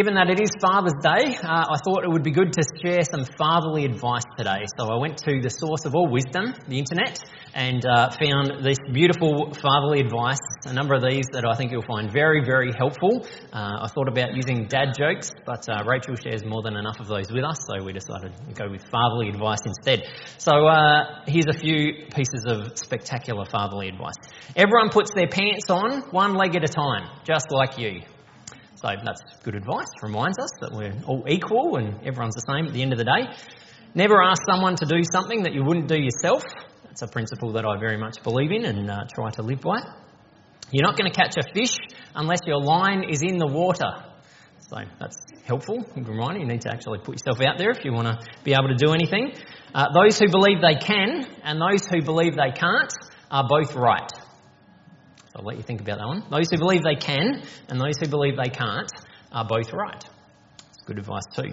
given that it is Father's Day, uh, I thought it would be good to share some fatherly advice today. So I went to the source of all wisdom, the internet, and uh, found this beautiful fatherly advice. A number of these that I think you'll find very, very helpful. Uh, I thought about using dad jokes, but uh, Rachel shares more than enough of those with us, so we decided to go with fatherly advice instead. So uh, here's a few pieces of spectacular fatherly advice. Everyone puts their pants on one leg at a time, just like you. So that's good advice. Reminds us that we're all equal and everyone's the same at the end of the day. Never ask someone to do something that you wouldn't do yourself. That's a principle that I very much believe in and uh, try to live by. You're not going to catch a fish unless your line is in the water. So that's helpful. Reminder, you need to actually put yourself out there if you want to be able to do anything. Uh, those who believe they can and those who believe they can't are both right. I'll let you think about that one. Those who believe they can and those who believe they can't are both right. It's good advice too.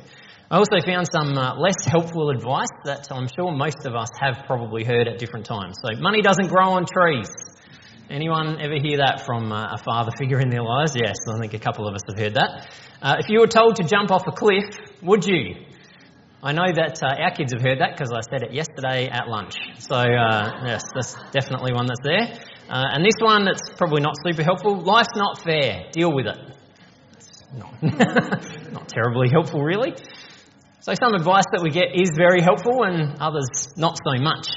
I also found some uh, less helpful advice that I'm sure most of us have probably heard at different times. So, money doesn't grow on trees. Anyone ever hear that from uh, a father figure in their lives? Yes, I think a couple of us have heard that. Uh, if you were told to jump off a cliff, would you? I know that uh, our kids have heard that because I said it yesterday at lunch. So, uh, yes, that's definitely one that's there. Uh, and this one that's probably not super helpful life's not fair, deal with it. Not, not terribly helpful, really. So, some advice that we get is very helpful, and others not so much.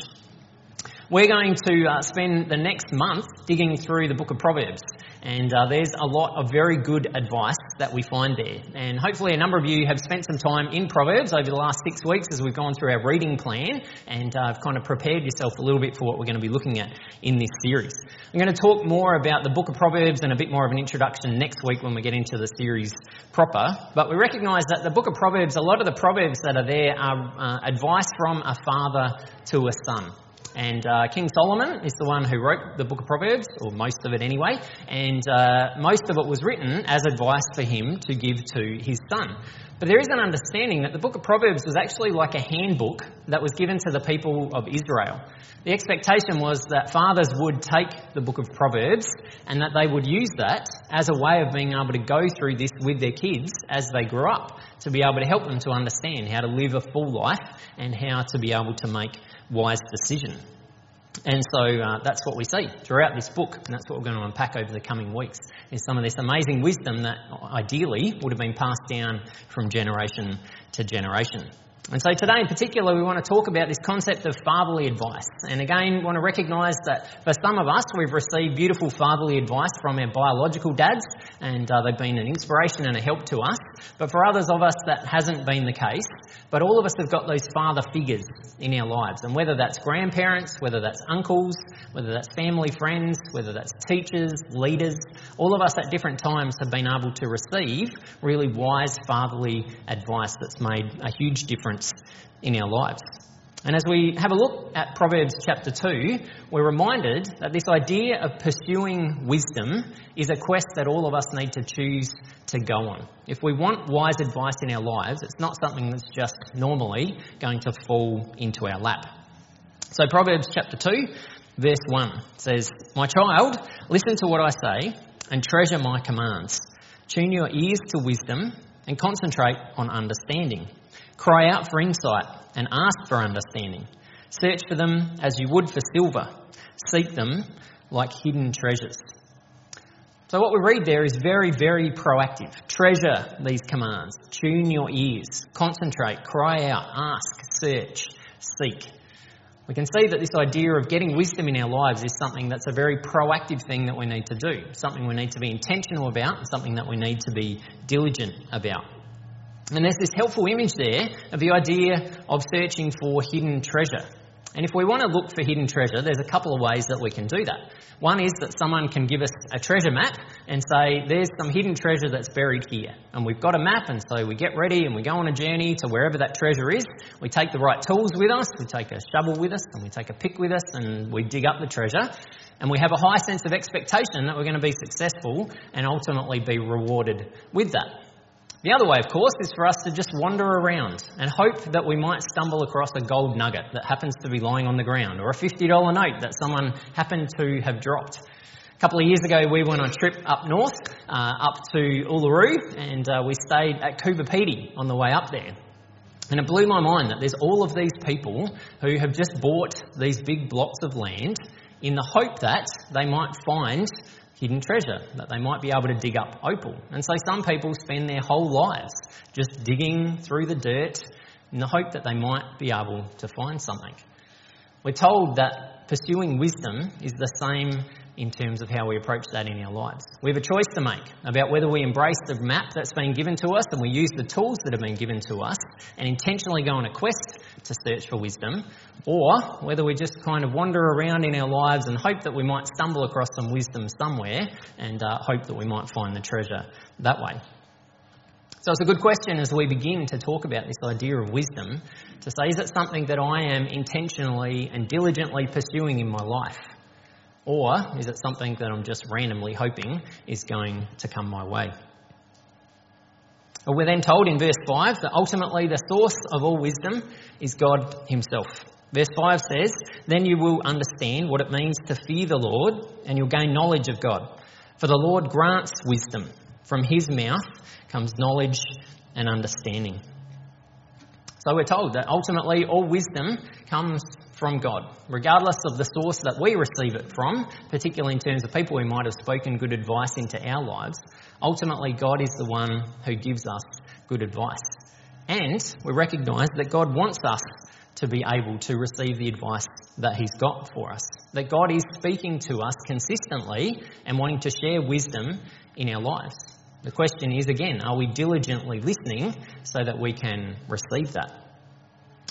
We're going to uh, spend the next month digging through the book of Proverbs. And uh, there's a lot of very good advice that we find there. And hopefully, a number of you have spent some time in Proverbs over the last six weeks as we've gone through our reading plan and uh, have kind of prepared yourself a little bit for what we're going to be looking at in this series. I'm going to talk more about the book of Proverbs and a bit more of an introduction next week when we get into the series proper. But we recognise that the book of Proverbs, a lot of the Proverbs that are there are uh, advice from a father to a son. And uh, King Solomon is the one who wrote the book of Proverbs, or most of it anyway, and uh, most of it was written as advice for him to give to his son. But there is an understanding that the book of Proverbs was actually like a handbook that was given to the people of Israel. The expectation was that fathers would take the book of Proverbs and that they would use that as a way of being able to go through this with their kids as they grew up, to be able to help them to understand how to live a full life and how to be able to make wise decision. And so uh, that's what we see throughout this book, and that's what we're going to unpack over the coming weeks, is some of this amazing wisdom that ideally would have been passed down from generation to generation. And so today in particular, we want to talk about this concept of fatherly advice. And again, want to recognise that for some of us, we've received beautiful fatherly advice from our biological dads, and uh, they've been an inspiration and a help to us. But for others of us, that hasn't been the case. But all of us have got those father figures in our lives. And whether that's grandparents, whether that's uncles, whether that's family friends, whether that's teachers, leaders, all of us at different times have been able to receive really wise fatherly advice that's made a huge difference in our lives. And as we have a look at Proverbs chapter 2, we're reminded that this idea of pursuing wisdom is a quest that all of us need to choose to go on. If we want wise advice in our lives, it's not something that's just normally going to fall into our lap. So, Proverbs chapter 2, verse 1 says, My child, listen to what I say and treasure my commands. Tune your ears to wisdom and concentrate on understanding. Cry out for insight and ask for understanding. Search for them as you would for silver. Seek them like hidden treasures. So, what we read there is very, very proactive. Treasure these commands. Tune your ears. Concentrate. Cry out. Ask. Search. Seek. We can see that this idea of getting wisdom in our lives is something that's a very proactive thing that we need to do, something we need to be intentional about, and something that we need to be diligent about. And there's this helpful image there of the idea of searching for hidden treasure. And if we want to look for hidden treasure, there's a couple of ways that we can do that. One is that someone can give us a treasure map and say, there's some hidden treasure that's buried here. And we've got a map, and so we get ready and we go on a journey to wherever that treasure is. We take the right tools with us, we take a shovel with us, and we take a pick with us, and we dig up the treasure. And we have a high sense of expectation that we're going to be successful and ultimately be rewarded with that. The other way, of course, is for us to just wander around and hope that we might stumble across a gold nugget that happens to be lying on the ground or a $50 note that someone happened to have dropped. A couple of years ago, we went on a trip up north, uh, up to Uluru, and uh, we stayed at Coober on the way up there. And it blew my mind that there's all of these people who have just bought these big blocks of land in the hope that they might find hidden treasure, that they might be able to dig up opal. And so some people spend their whole lives just digging through the dirt in the hope that they might be able to find something. We're told that pursuing wisdom is the same in terms of how we approach that in our lives. We have a choice to make about whether we embrace the map that's been given to us and we use the tools that have been given to us and intentionally go on a quest to search for wisdom, or whether we just kind of wander around in our lives and hope that we might stumble across some wisdom somewhere and uh, hope that we might find the treasure that way. So it's a good question as we begin to talk about this idea of wisdom to say, is it something that I am intentionally and diligently pursuing in my life? Or is it something that I'm just randomly hoping is going to come my way? We're then told in verse 5 that ultimately the source of all wisdom is God Himself. Verse 5 says, Then you will understand what it means to fear the Lord, and you'll gain knowledge of God. For the Lord grants wisdom. From His mouth comes knowledge and understanding. So we're told that ultimately all wisdom comes from God, regardless of the source that we receive it from, particularly in terms of people who might have spoken good advice into our lives. Ultimately, God is the one who gives us good advice. And we recognise that God wants us to be able to receive the advice that He's got for us. That God is speaking to us consistently and wanting to share wisdom in our lives. The question is again, are we diligently listening so that we can receive that?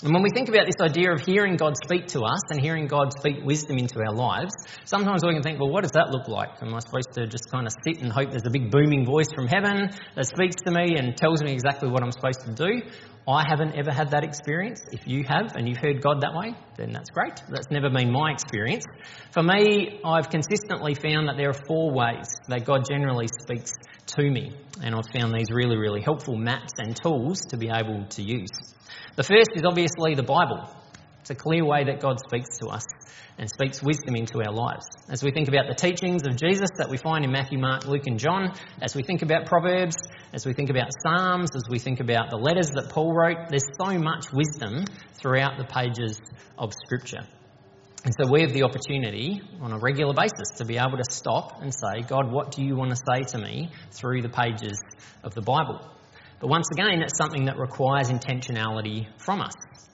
And when we think about this idea of hearing God speak to us and hearing God speak wisdom into our lives, sometimes we can think, well, what does that look like? Am I supposed to just kind of sit and hope there's a big booming voice from heaven that speaks to me and tells me exactly what I'm supposed to do? I haven't ever had that experience. If you have and you've heard God that way, then that's great. That's never been my experience. For me, I've consistently found that there are four ways that God generally speaks to me. And I've found these really, really helpful maps and tools to be able to use. The first is obviously the Bible. It's a clear way that God speaks to us and speaks wisdom into our lives. As we think about the teachings of Jesus that we find in Matthew, Mark, Luke, and John, as we think about Proverbs, as we think about Psalms, as we think about the letters that Paul wrote, there's so much wisdom throughout the pages of Scripture. And so we have the opportunity on a regular basis to be able to stop and say, God, what do you want to say to me through the pages of the Bible? But once again, it's something that requires intentionality from us.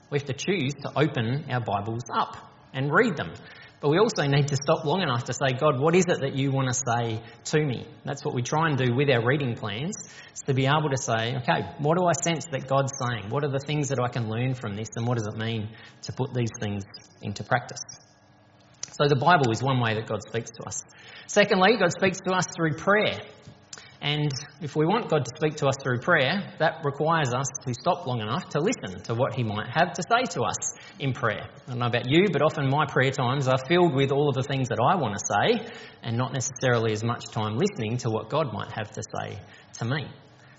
We have to choose to open our Bibles up and read them. But we also need to stop long enough to say, God, what is it that you want to say to me? That's what we try and do with our reading plans, is to be able to say, okay, what do I sense that God's saying? What are the things that I can learn from this? And what does it mean to put these things into practice? So the Bible is one way that God speaks to us. Secondly, God speaks to us through prayer. And if we want God to speak to us through prayer, that requires us to stop long enough to listen to what He might have to say to us in prayer. I don't know about you, but often my prayer times are filled with all of the things that I want to say and not necessarily as much time listening to what God might have to say to me.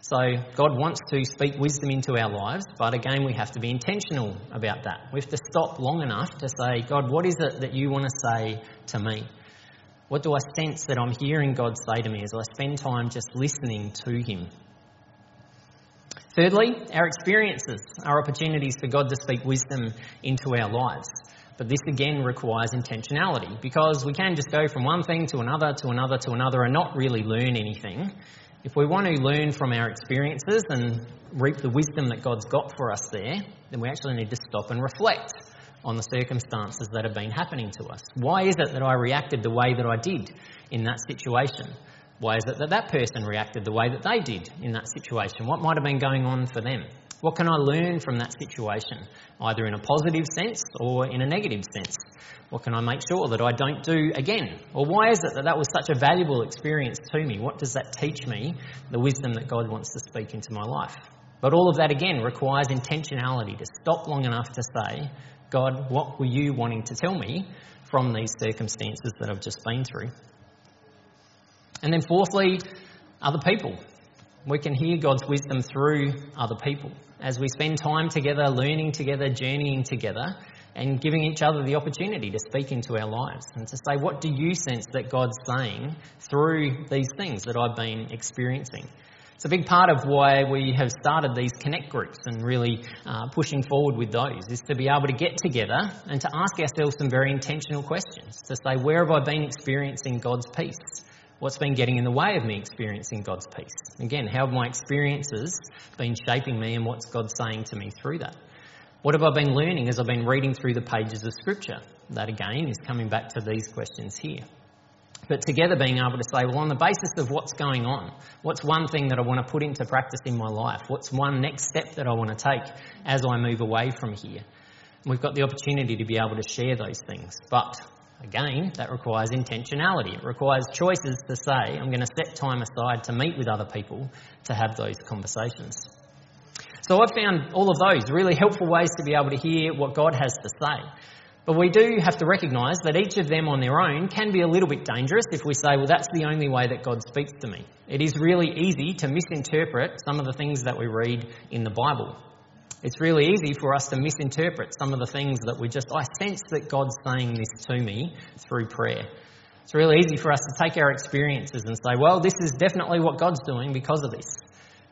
So God wants to speak wisdom into our lives, but again, we have to be intentional about that. We have to stop long enough to say, God, what is it that you want to say to me? What do I sense that I'm hearing God say to me as I spend time just listening to Him? Thirdly, our experiences are opportunities for God to speak wisdom into our lives. But this again requires intentionality because we can just go from one thing to another to another to another and not really learn anything. If we want to learn from our experiences and reap the wisdom that God's got for us there, then we actually need to stop and reflect on the circumstances that have been happening to us. Why is it that I reacted the way that I did in that situation? Why is it that that person reacted the way that they did in that situation? What might have been going on for them? What can I learn from that situation, either in a positive sense or in a negative sense? What can I make sure that I don't do again? Or why is it that that was such a valuable experience to me? What does that teach me, the wisdom that God wants to speak into my life? But all of that again requires intentionality to stop long enough to say, God, what were you wanting to tell me from these circumstances that I've just been through? And then, fourthly, other people. We can hear God's wisdom through other people. As we spend time together, learning together, journeying together, and giving each other the opportunity to speak into our lives and to say, what do you sense that God's saying through these things that I've been experiencing? It's a big part of why we have started these connect groups and really uh, pushing forward with those is to be able to get together and to ask ourselves some very intentional questions to say, where have I been experiencing God's peace? What's been getting in the way of me experiencing God's peace? Again, how have my experiences been shaping me and what's God saying to me through that? What have I been learning as I've been reading through the pages of Scripture? That again is coming back to these questions here. But together being able to say, well, on the basis of what's going on, what's one thing that I want to put into practice in my life? What's one next step that I want to take as I move away from here? And we've got the opportunity to be able to share those things. But again, that requires intentionality. It requires choices to say, I'm going to set time aside to meet with other people to have those conversations. So I've found all of those really helpful ways to be able to hear what God has to say. But we do have to recognise that each of them on their own can be a little bit dangerous if we say, well, that's the only way that God speaks to me. It is really easy to misinterpret some of the things that we read in the Bible. It's really easy for us to misinterpret some of the things that we just, I sense that God's saying this to me through prayer. It's really easy for us to take our experiences and say, well, this is definitely what God's doing because of this.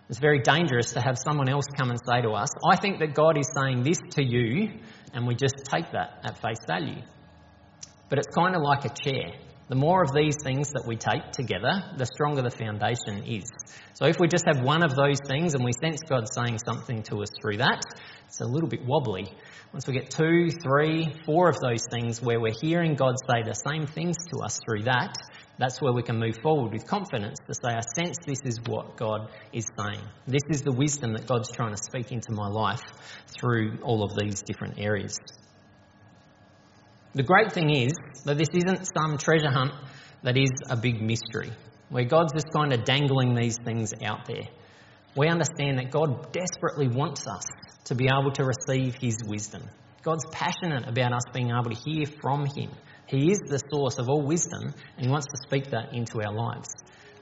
It's very dangerous to have someone else come and say to us, I think that God is saying this to you, and we just take that at face value. But it's kind of like a chair. The more of these things that we take together, the stronger the foundation is. So if we just have one of those things and we sense God saying something to us through that, it's a little bit wobbly. Once we get two, three, four of those things where we're hearing God say the same things to us through that, that's where we can move forward with confidence to say, I sense this is what God is saying. This is the wisdom that God's trying to speak into my life through all of these different areas. The great thing is that this isn't some treasure hunt that is a big mystery, where God's just kind of dangling these things out there. We understand that God desperately wants us to be able to receive His wisdom. God's passionate about us being able to hear from Him he is the source of all wisdom, and He wants to speak that into our lives.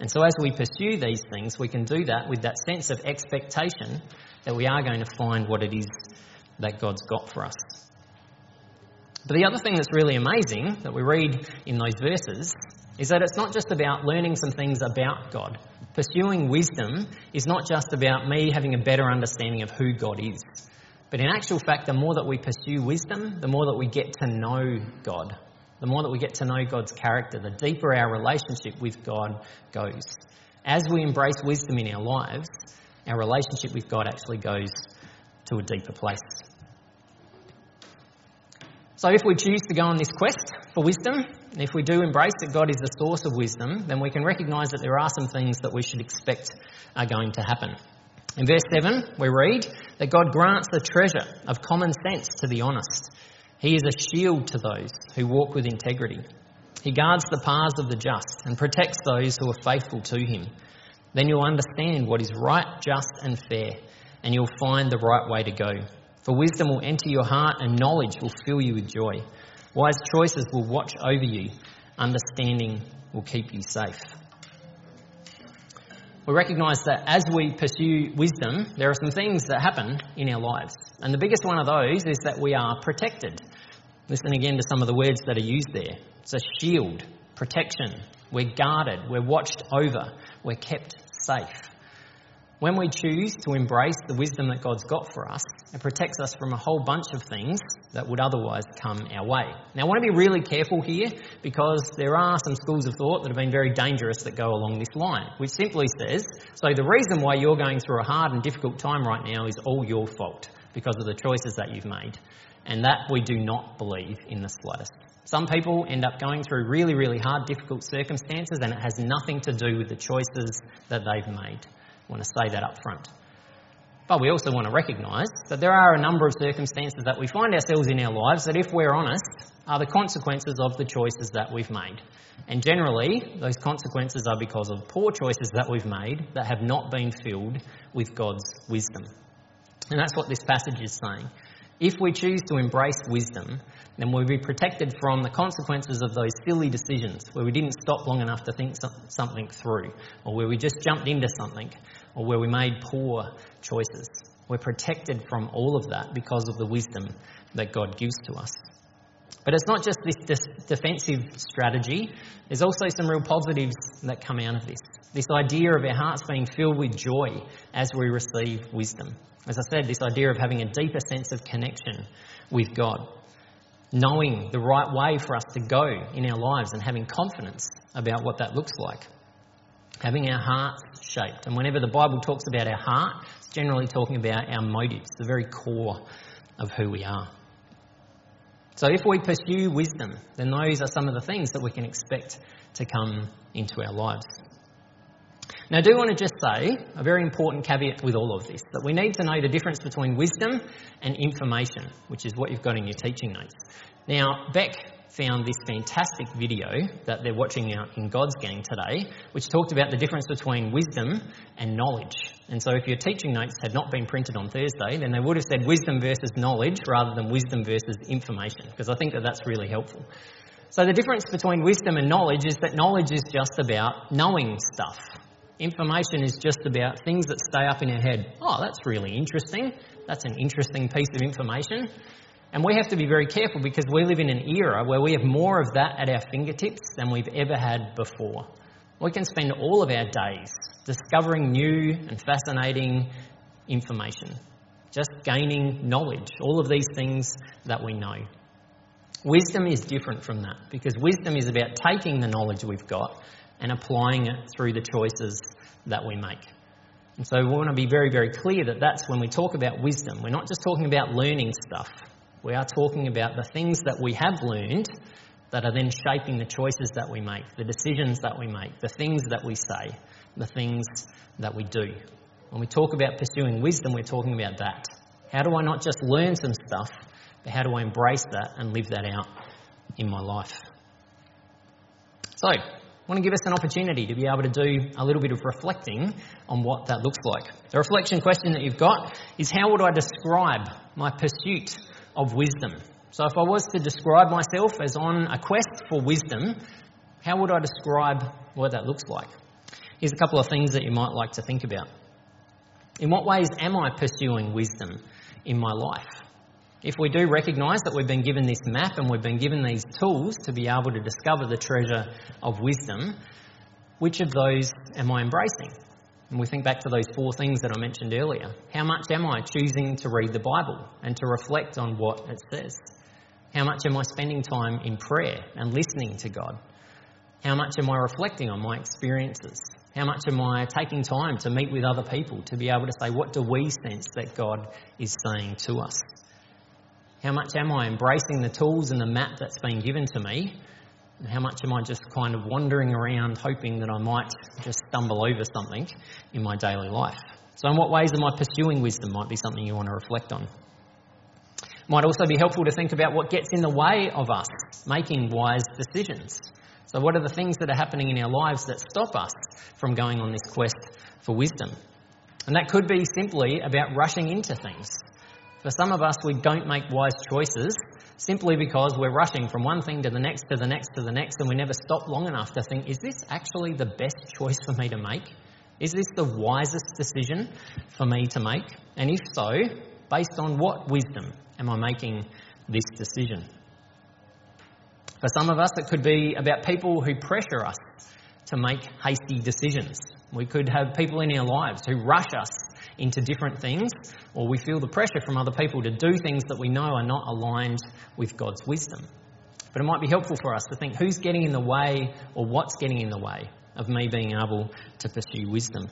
And so, as we pursue these things, we can do that with that sense of expectation that we are going to find what it is that God's got for us. But the other thing that's really amazing that we read in those verses is that it's not just about learning some things about God. Pursuing wisdom is not just about me having a better understanding of who God is. But in actual fact, the more that we pursue wisdom, the more that we get to know God the more that we get to know God's character, the deeper our relationship with God goes. As we embrace wisdom in our lives, our relationship with God actually goes to a deeper place. So, if we choose to go on this quest for wisdom, and if we do embrace that God is the source of wisdom, then we can recognise that there are some things that we should expect are going to happen. In verse 7, we read that God grants the treasure of common sense to the honest he is a shield to those who walk with integrity. He guards the paths of the just and protects those who are faithful to him. Then you'll understand what is right, just, and fair, and you'll find the right way to go. For wisdom will enter your heart, and knowledge will fill you with joy. Wise choices will watch over you, understanding will keep you safe. We recognise that as we pursue wisdom, there are some things that happen in our lives. And the biggest one of those is that we are protected. Listen again to some of the words that are used there. It's a shield, protection. We're guarded, we're watched over, we're kept safe. When we choose to embrace the wisdom that God's got for us, it protects us from a whole bunch of things that would otherwise come our way. Now, I want to be really careful here because there are some schools of thought that have been very dangerous that go along this line, which simply says so the reason why you're going through a hard and difficult time right now is all your fault because of the choices that you've made. And that we do not believe in the slightest. Some people end up going through really, really hard, difficult circumstances, and it has nothing to do with the choices that they've made. I want to say that up front. But we also want to recognise that there are a number of circumstances that we find ourselves in our lives that, if we're honest, are the consequences of the choices that we've made. And generally, those consequences are because of poor choices that we've made that have not been filled with God's wisdom. And that's what this passage is saying. If we choose to embrace wisdom, then we'll be protected from the consequences of those silly decisions where we didn't stop long enough to think something through, or where we just jumped into something, or where we made poor choices. We're protected from all of that because of the wisdom that God gives to us. But it's not just this defensive strategy, there's also some real positives that come out of this. This idea of our hearts being filled with joy as we receive wisdom. As I said, this idea of having a deeper sense of connection with God, knowing the right way for us to go in our lives and having confidence about what that looks like. Having our hearts shaped. And whenever the Bible talks about our heart, it's generally talking about our motives, the very core of who we are. So if we pursue wisdom, then those are some of the things that we can expect to come into our lives. Now, I do want to just say a very important caveat with all of this that we need to know the difference between wisdom and information, which is what you've got in your teaching notes. Now, Beck found this fantastic video that they're watching out in God's Gang today, which talked about the difference between wisdom and knowledge. And so, if your teaching notes had not been printed on Thursday, then they would have said wisdom versus knowledge rather than wisdom versus information, because I think that that's really helpful. So, the difference between wisdom and knowledge is that knowledge is just about knowing stuff. Information is just about things that stay up in our head. Oh, that's really interesting. That's an interesting piece of information. And we have to be very careful because we live in an era where we have more of that at our fingertips than we've ever had before. We can spend all of our days discovering new and fascinating information, just gaining knowledge, all of these things that we know. Wisdom is different from that because wisdom is about taking the knowledge we've got and applying it through the choices that we make. And so we want to be very, very clear that that's when we talk about wisdom. We're not just talking about learning stuff. We are talking about the things that we have learned that are then shaping the choices that we make, the decisions that we make, the things that we say, the things that we do. When we talk about pursuing wisdom, we're talking about that. How do I not just learn some stuff, but how do I embrace that and live that out in my life? So, I want to give us an opportunity to be able to do a little bit of reflecting on what that looks like. The reflection question that you've got is how would I describe my pursuit of wisdom? So, if I was to describe myself as on a quest for wisdom, how would I describe what that looks like? Here's a couple of things that you might like to think about. In what ways am I pursuing wisdom in my life? If we do recognise that we've been given this map and we've been given these tools to be able to discover the treasure of wisdom, which of those am I embracing? And we think back to those four things that I mentioned earlier. How much am I choosing to read the Bible and to reflect on what it says? How much am I spending time in prayer and listening to God? How much am I reflecting on my experiences? How much am I taking time to meet with other people to be able to say, what do we sense that God is saying to us? How much am I embracing the tools and the map that's been given to me? And how much am I just kind of wandering around hoping that I might just stumble over something in my daily life? So, in what ways am I pursuing wisdom? Might be something you want to reflect on. Might also be helpful to think about what gets in the way of us making wise decisions. So, what are the things that are happening in our lives that stop us from going on this quest for wisdom? And that could be simply about rushing into things. For some of us, we don't make wise choices simply because we're rushing from one thing to the next, to the next, to the next, and we never stop long enough to think, is this actually the best choice for me to make? Is this the wisest decision for me to make? And if so, based on what wisdom am I making this decision? For some of us, it could be about people who pressure us to make hasty decisions. We could have people in our lives who rush us into different things, or we feel the pressure from other people to do things that we know are not aligned with God's wisdom. But it might be helpful for us to think who's getting in the way or what's getting in the way of me being able to pursue wisdom.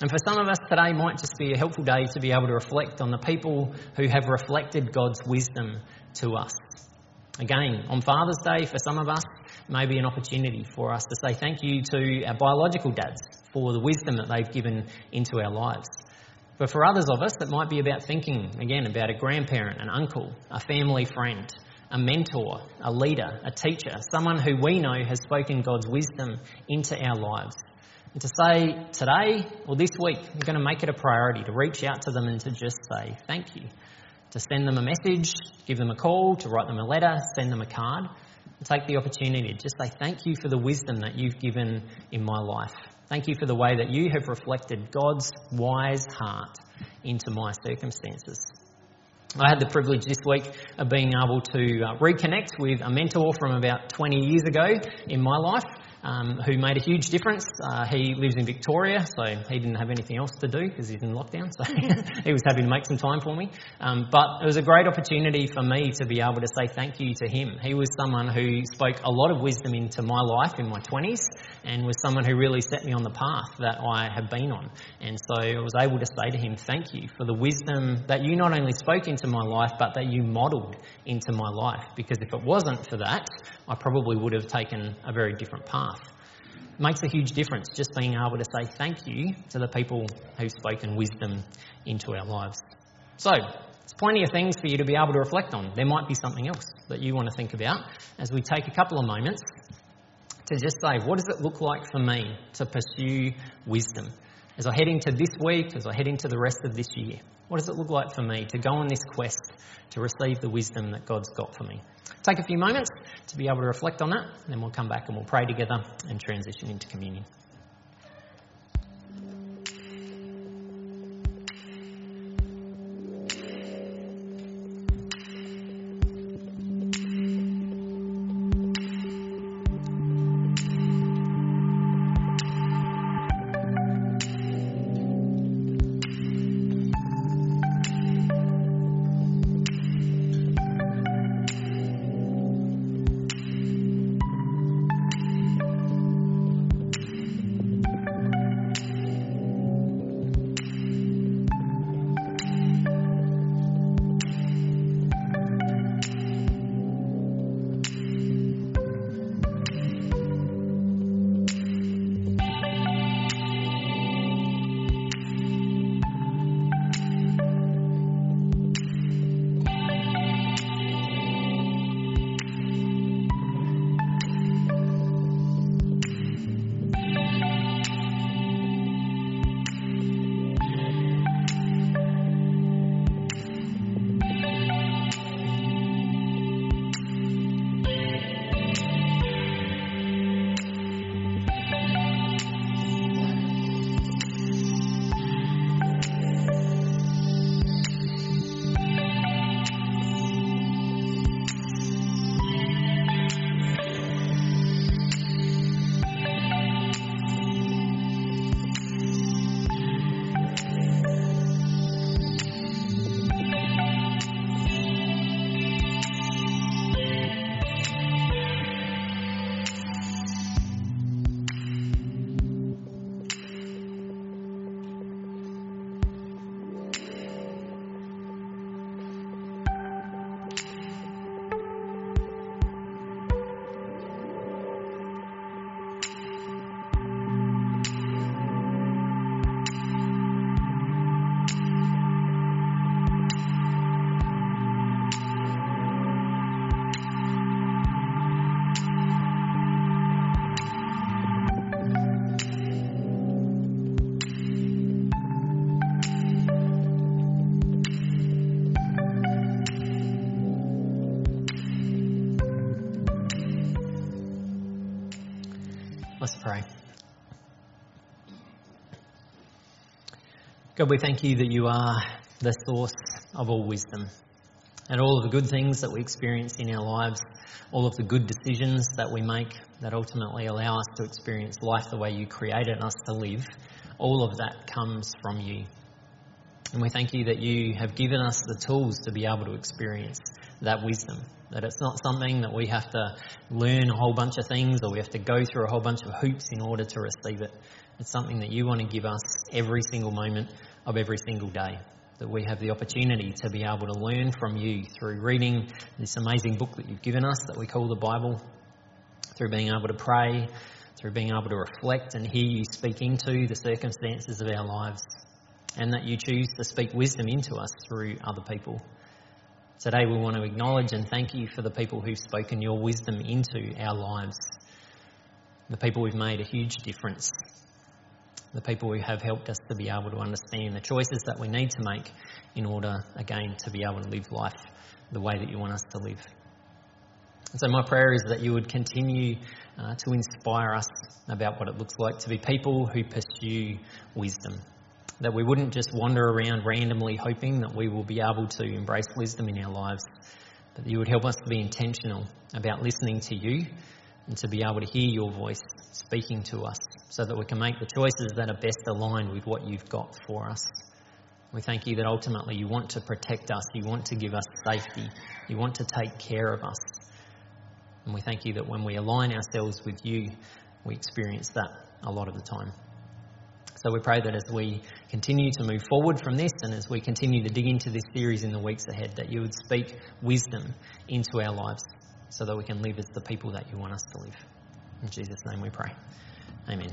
And for some of us today might just be a helpful day to be able to reflect on the people who have reflected God's wisdom to us. Again, on Father's Day, for some of us, may be an opportunity for us to say thank you to our biological dads for the wisdom that they've given into our lives. But for others of us, it might be about thinking, again, about a grandparent, an uncle, a family friend, a mentor, a leader, a teacher, someone who we know has spoken God's wisdom into our lives. And to say today or this week, I'm going to make it a priority to reach out to them and to just say thank you. To send them a message, give them a call, to write them a letter, send them a card. And take the opportunity to just say thank you for the wisdom that you've given in my life. Thank you for the way that you have reflected God's wise heart into my circumstances. I had the privilege this week of being able to uh, reconnect with a mentor from about 20 years ago in my life um, who made a huge difference. Uh, he lives in Victoria, so he didn't have anything else to do because he's in lockdown, so he was happy to make some time for me. Um, but it was a great opportunity for me to be able to say thank you to him. He was someone who spoke a lot of wisdom into my life in my 20s and was someone who really set me on the path that I have been on. And so I was able to say to him, Thank you for the wisdom that you not only spoke into my life, but that you modelled into my life. Because if it wasn't for that, I probably would have taken a very different path. Makes a huge difference just being able to say thank you to the people who've spoken wisdom into our lives. So, there's plenty of things for you to be able to reflect on. There might be something else that you want to think about as we take a couple of moments to just say, what does it look like for me to pursue wisdom? As I head into this week, as I head into the rest of this year, what does it look like for me to go on this quest to receive the wisdom that God's got for me? Take a few moments to be able to reflect on that, and then we'll come back and we'll pray together and transition into communion. Pray. God, we thank you that you are the source of all wisdom and all of the good things that we experience in our lives, all of the good decisions that we make that ultimately allow us to experience life the way you created us to live. All of that comes from you. And we thank you that you have given us the tools to be able to experience that wisdom. That it's not something that we have to learn a whole bunch of things or we have to go through a whole bunch of hoops in order to receive it. It's something that you want to give us every single moment of every single day. That we have the opportunity to be able to learn from you through reading this amazing book that you've given us that we call the Bible, through being able to pray, through being able to reflect and hear you speak into the circumstances of our lives, and that you choose to speak wisdom into us through other people. Today we want to acknowledge and thank you for the people who've spoken your wisdom into our lives, the people who've made a huge difference, the people who have helped us to be able to understand the choices that we need to make in order, again, to be able to live life the way that you want us to live. And so, my prayer is that you would continue uh, to inspire us about what it looks like to be people who pursue wisdom that we wouldn't just wander around randomly hoping that we will be able to embrace wisdom in our lives, but that you would help us to be intentional about listening to you and to be able to hear your voice speaking to us so that we can make the choices that are best aligned with what you've got for us. We thank you that ultimately you want to protect us, you want to give us safety, you want to take care of us. And we thank you that when we align ourselves with you, we experience that a lot of the time. So we pray that as we continue to move forward from this and as we continue to dig into this series in the weeks ahead, that you would speak wisdom into our lives so that we can live as the people that you want us to live. In Jesus' name we pray. Amen.